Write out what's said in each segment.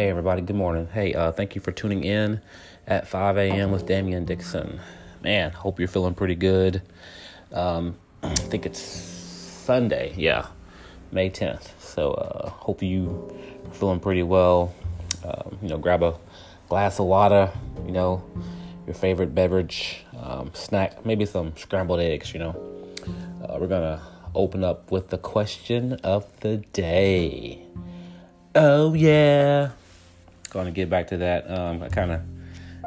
Hey, everybody, good morning. Hey, uh, thank you for tuning in at 5 a.m. with Damien Dixon. Man, hope you're feeling pretty good. Um, I think it's Sunday, yeah, May 10th. So, uh, hope you feeling pretty well. Um, you know, grab a glass of water, you know, your favorite beverage, um, snack, maybe some scrambled eggs, you know. Uh, we're going to open up with the question of the day. Oh yeah. Gonna get back to that. Um, I kind of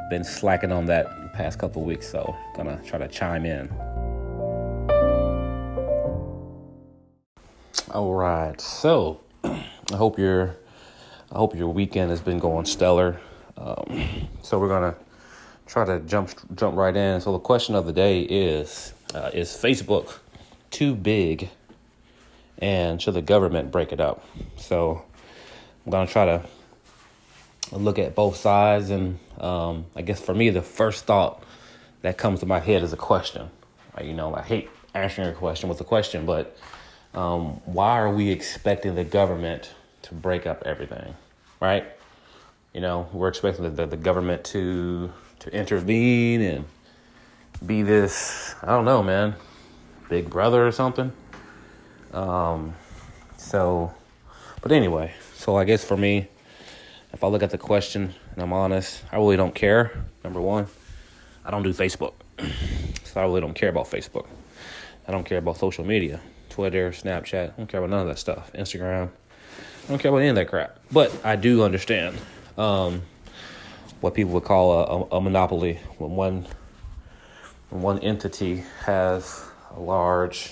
been slacking on that past couple weeks, so gonna try to chime in. All right. So I hope your I hope your weekend has been going stellar. Um, so we're gonna try to jump jump right in. So the question of the day is: uh, Is Facebook too big, and should the government break it up? So I'm gonna try to look at both sides, and um, I guess for me, the first thought that comes to my head is a question. Right? You know, I hate answering a question with a question, but um, why are we expecting the government to break up everything? Right? You know, we're expecting the, the government to to intervene and be this. I don't know, man, big brother or something. Um, so, but anyway, so I guess for me, if I look at the question and I'm honest, I really don't care. Number one, I don't do Facebook. so I really don't care about Facebook. I don't care about social media, Twitter, Snapchat. I don't care about none of that stuff. Instagram. I don't care about any of that crap. But I do understand um, what people would call a, a, a monopoly when one when one entity has a large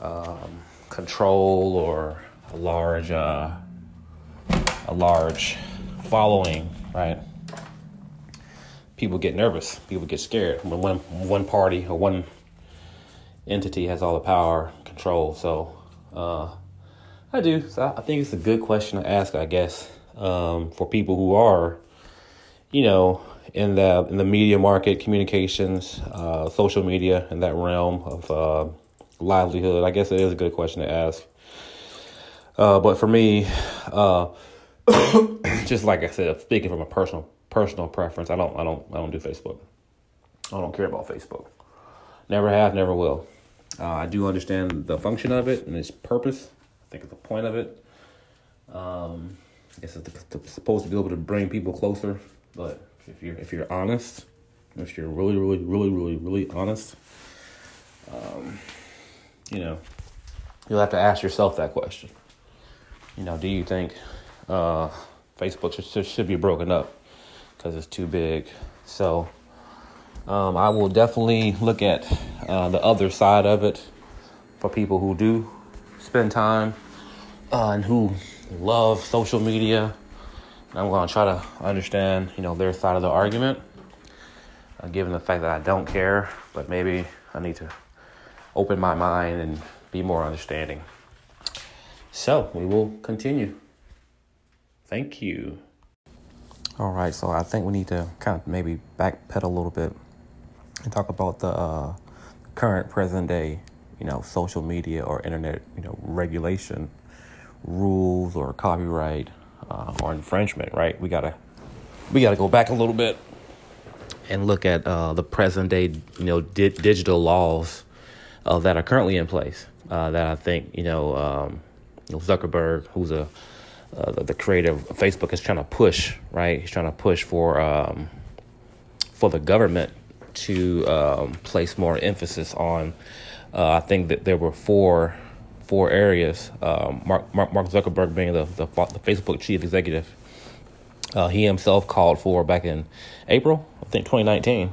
um, control or a large uh, a large following, right? People get nervous. People get scared when one one party or one entity has all the power, control. So uh, I do. So I think it's a good question to ask. I guess um, for people who are, you know, in the in the media market, communications, uh, social media, in that realm of uh, livelihood. I guess it is a good question to ask. Uh, but for me, uh, just like I said, speaking from a personal personal preference, I don't I don't I don't do Facebook. I don't care about Facebook. Never have, never will. Uh, I do understand the function of it and its purpose. I think it's the point of it. Um, it's supposed to be able to bring people closer, but if you're if you're honest, if you're really really really really really honest, um, you know, you'll have to ask yourself that question you know, do you think uh, Facebook should, should be broken up because it's too big? So um, I will definitely look at uh, the other side of it for people who do spend time uh, and who love social media. I'm going to try to understand, you know, their side of the argument, uh, given the fact that I don't care, but maybe I need to open my mind and be more understanding. So we will continue. Thank you. All right, so I think we need to kind of maybe backpedal a little bit and talk about the uh, current present day, you know, social media or internet, you know, regulation rules or copyright uh, or infringement. Right? We gotta we gotta go back a little bit and look at uh, the present day, you know, di- digital laws uh, that are currently in place. Uh, that I think you know. Um, you know, Zuckerberg, who's a uh, the, the, creator of Facebook, is trying to push. Right, he's trying to push for um, for the government to um, place more emphasis on. Uh, I think that there were four four areas. Um, Mark, Mark, Mark Zuckerberg being the, the, the Facebook chief executive. Uh, he himself called for back in April, I think 2019.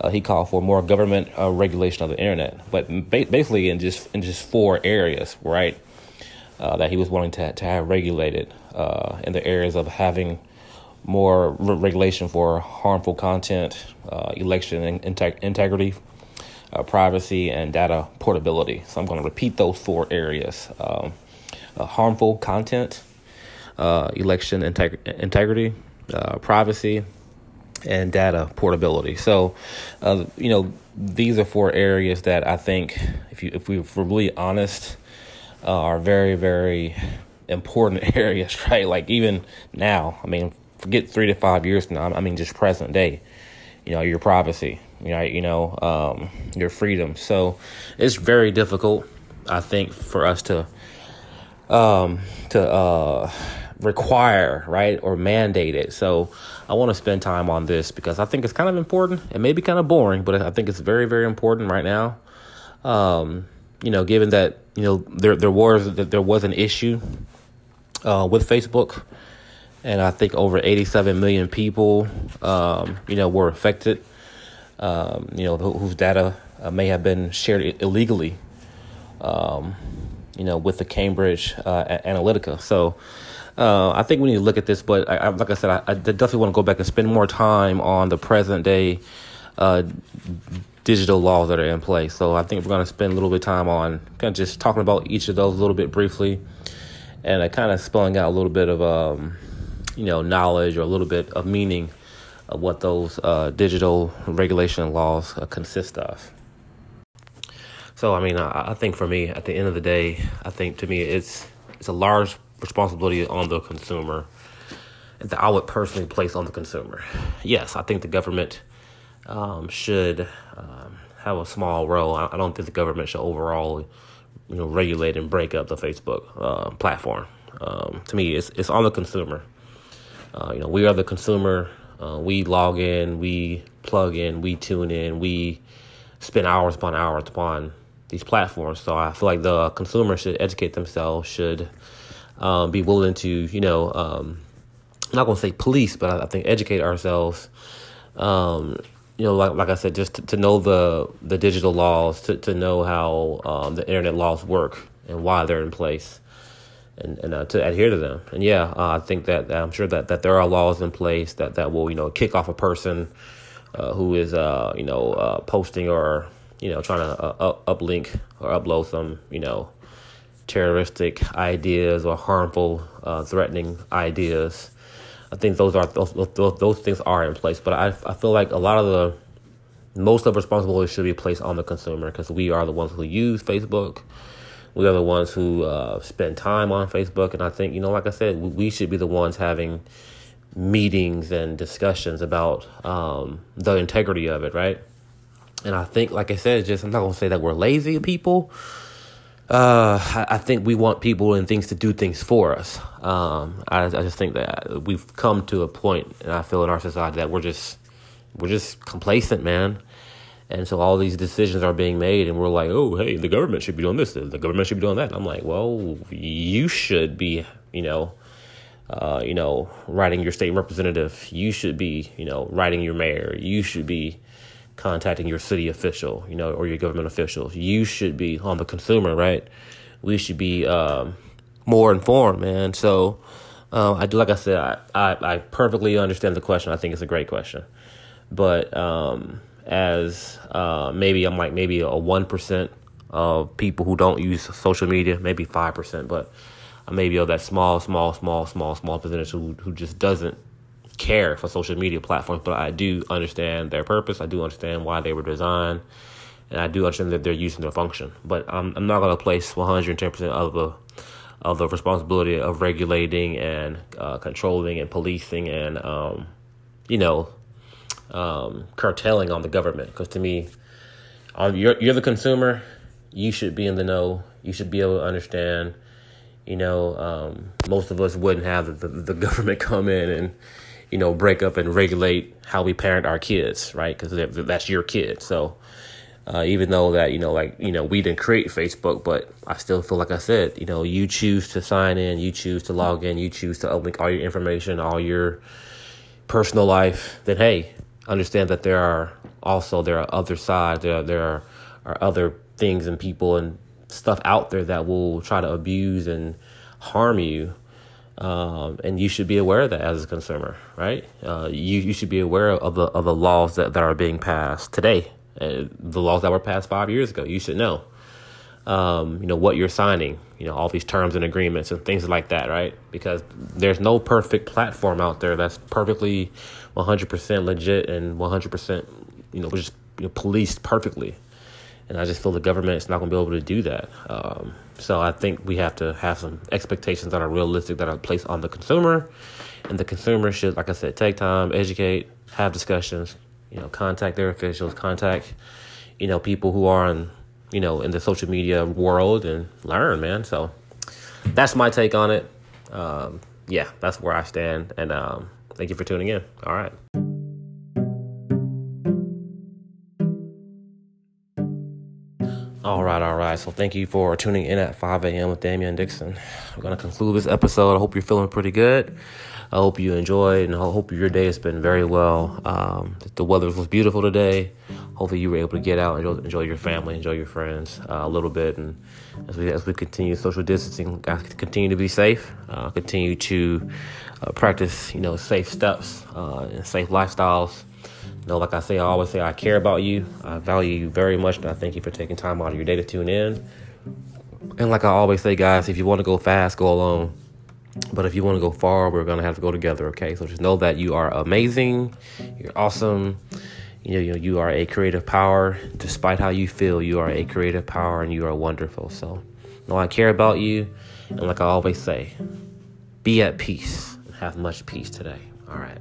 Uh, he called for more government uh, regulation of the internet, but ba- basically in just in just four areas, right? uh, that he was wanting to, to have regulated uh, in the areas of having more re- regulation for harmful content, uh, election in- integ- integrity, uh, privacy, and data portability. So I'm going to repeat those four areas um, uh, harmful content, uh, election integ- integrity, privacy, and data portability. So, you know, these are four areas that I think, if you if we're really honest, uh, are very, very important areas, right? Like even now, I mean, forget three to five years now. I mean, just present day. You know, your privacy, you know, you know, um, your freedom. So it's very difficult, I think, for us to um, to uh, require, right, or mandate it. So I want to spend time on this because I think it's kind of important. It may be kind of boring, but I think it's very, very important right now. Um, you know, given that you know there there was there was an issue uh, with Facebook, and I think over 87 million people, um, you know, were affected. Um, you know, whose data uh, may have been shared illegally. Um, you know, with the Cambridge uh, Analytica. So uh, I think we need to look at this. But I, I, like I said, I, I, definitely want to go back and spend more time on the present day uh, digital laws that are in place. So I think we're going to spend a little bit of time on kind of just talking about each of those a little bit briefly, and I kind of spelling out a little bit of um, you know knowledge or a little bit of meaning of what those uh, digital regulation laws uh, consist of. So I mean, I, I think for me, at the end of the day, I think to me, it's it's a large responsibility on the consumer that I would personally place on the consumer. Yes, I think the government um, should um, have a small role. I, I, don't think the government should overall, you know, regulate and break up the Facebook uh, platform. Um, to me, it's it's on the consumer. Uh, you know, we are the consumer. Uh, we log in, we plug in, we tune in, we spend hours upon hours upon these platforms. So I feel like the consumer should educate themselves, should um, be willing to, you know, um, I'm not going to say police, but I, I, think educate ourselves. Um, you know, like like I said, just to, to, know the the digital laws, to to know how um, the internet laws work and why they're in place, and and uh, to adhere to them. And yeah, uh, I think that I'm sure that that there are laws in place that that will you know kick off a person uh, who is uh, you know uh, posting or you know, trying to uh, uplink or upload some, you know, terroristic ideas or harmful, threatening ideas. I think those are those, those, those things are in place, but I I feel like a lot of the most of the responsibility should be placed on the consumer because we are the ones who use Facebook. We are the ones who uh, spend time on Facebook, and I think you know, like I said, we should be the ones having meetings and discussions about um, the integrity of it, right? And I think, like I said, just I'm not gonna say that we're lazy people. Uh, I, think we want people and things to do things for us. Um, I, I just think that we've come to a point, and I feel in our society that we're just we're just complacent, man. And so all these decisions are being made, and we're like, oh, hey, the government should be doing this, the government should be doing that. And I'm like, well, you should be, you know, uh, you know, writing your state representative. You should be, you know, writing your mayor. You should be contacting your city official, you know, or your government officials. You should be on the consumer, right? We should be um, more informed, man. So uh, I do, like I said, I, I, I perfectly understand the question. I think it's a great question, but um, as uh, maybe I'm like maybe a one percent of people who don't use social media, maybe five percent, but maybe of that small, small, small, small, small percentage who who just doesn't care for social media platforms, but I do understand their purpose. I do understand why they were designed, and I do understand that they're using their function. But I'm, I'm not going to place 110% of the of the responsibility of regulating and uh, controlling and policing and um, you know um, curtailing on the government. Because to me, um, you're you're the consumer. You should be in the know. You should be able to understand. You know, um, most of us wouldn't have the, the, the government come in and you know, break up and regulate how we parent our kids, right? Because that's your kid. So uh, even though that, you know, like, you know, we didn't create Facebook, but I still feel like I said, you know, you choose to sign in, you choose to log in, you choose to uplink all your information, all your personal life, then hey, understand that there are also there are other sides, there are, there are, are other things and people and stuff out there that will try to abuse and harm you um, and you should be aware of that as a consumer, right? Uh, you you should be aware of the of the laws that, that are being passed today, uh, the laws that were passed five years ago. You should know, um, you know what you're signing, you know all these terms and agreements and things like that, right? Because there's no perfect platform out there that's perfectly 100% legit and 100% you know just you know, policed perfectly. And I just feel the government is not going to be able to do that. Um, so I think we have to have some expectations that are realistic that are placed on the consumer, and the consumer should, like I said, take time, educate, have discussions, you know, contact their officials, contact, you know, people who are in, you know, in the social media world and learn, man. So that's my take on it. Um, yeah, that's where I stand, and um, thank you for tuning in. All right. All right, all right. So thank you for tuning in at 5 a.m. with Damien Dixon. I'm going to conclude this episode. I hope you're feeling pretty good. I hope you enjoyed, and I hope your day has been very well. Um, the weather was beautiful today. Hopefully, you were able to get out and enjoy, enjoy your family, enjoy your friends uh, a little bit. And as we as we continue social distancing, guys, continue to be safe. Uh, continue to uh, practice, you know, safe steps uh, and safe lifestyles know, like I say, I always say I care about you. I value you very much, and I thank you for taking time out of your day to tune in. And like I always say, guys, if you want to go fast, go alone. But if you want to go far, we're gonna have to go together. Okay, so just know that you are amazing. You're awesome. You know, you, know, you are a creative power. Despite how you feel, you are a creative power, and you are wonderful. So, know I care about you, and like I always say, be at peace and have much peace today. All right.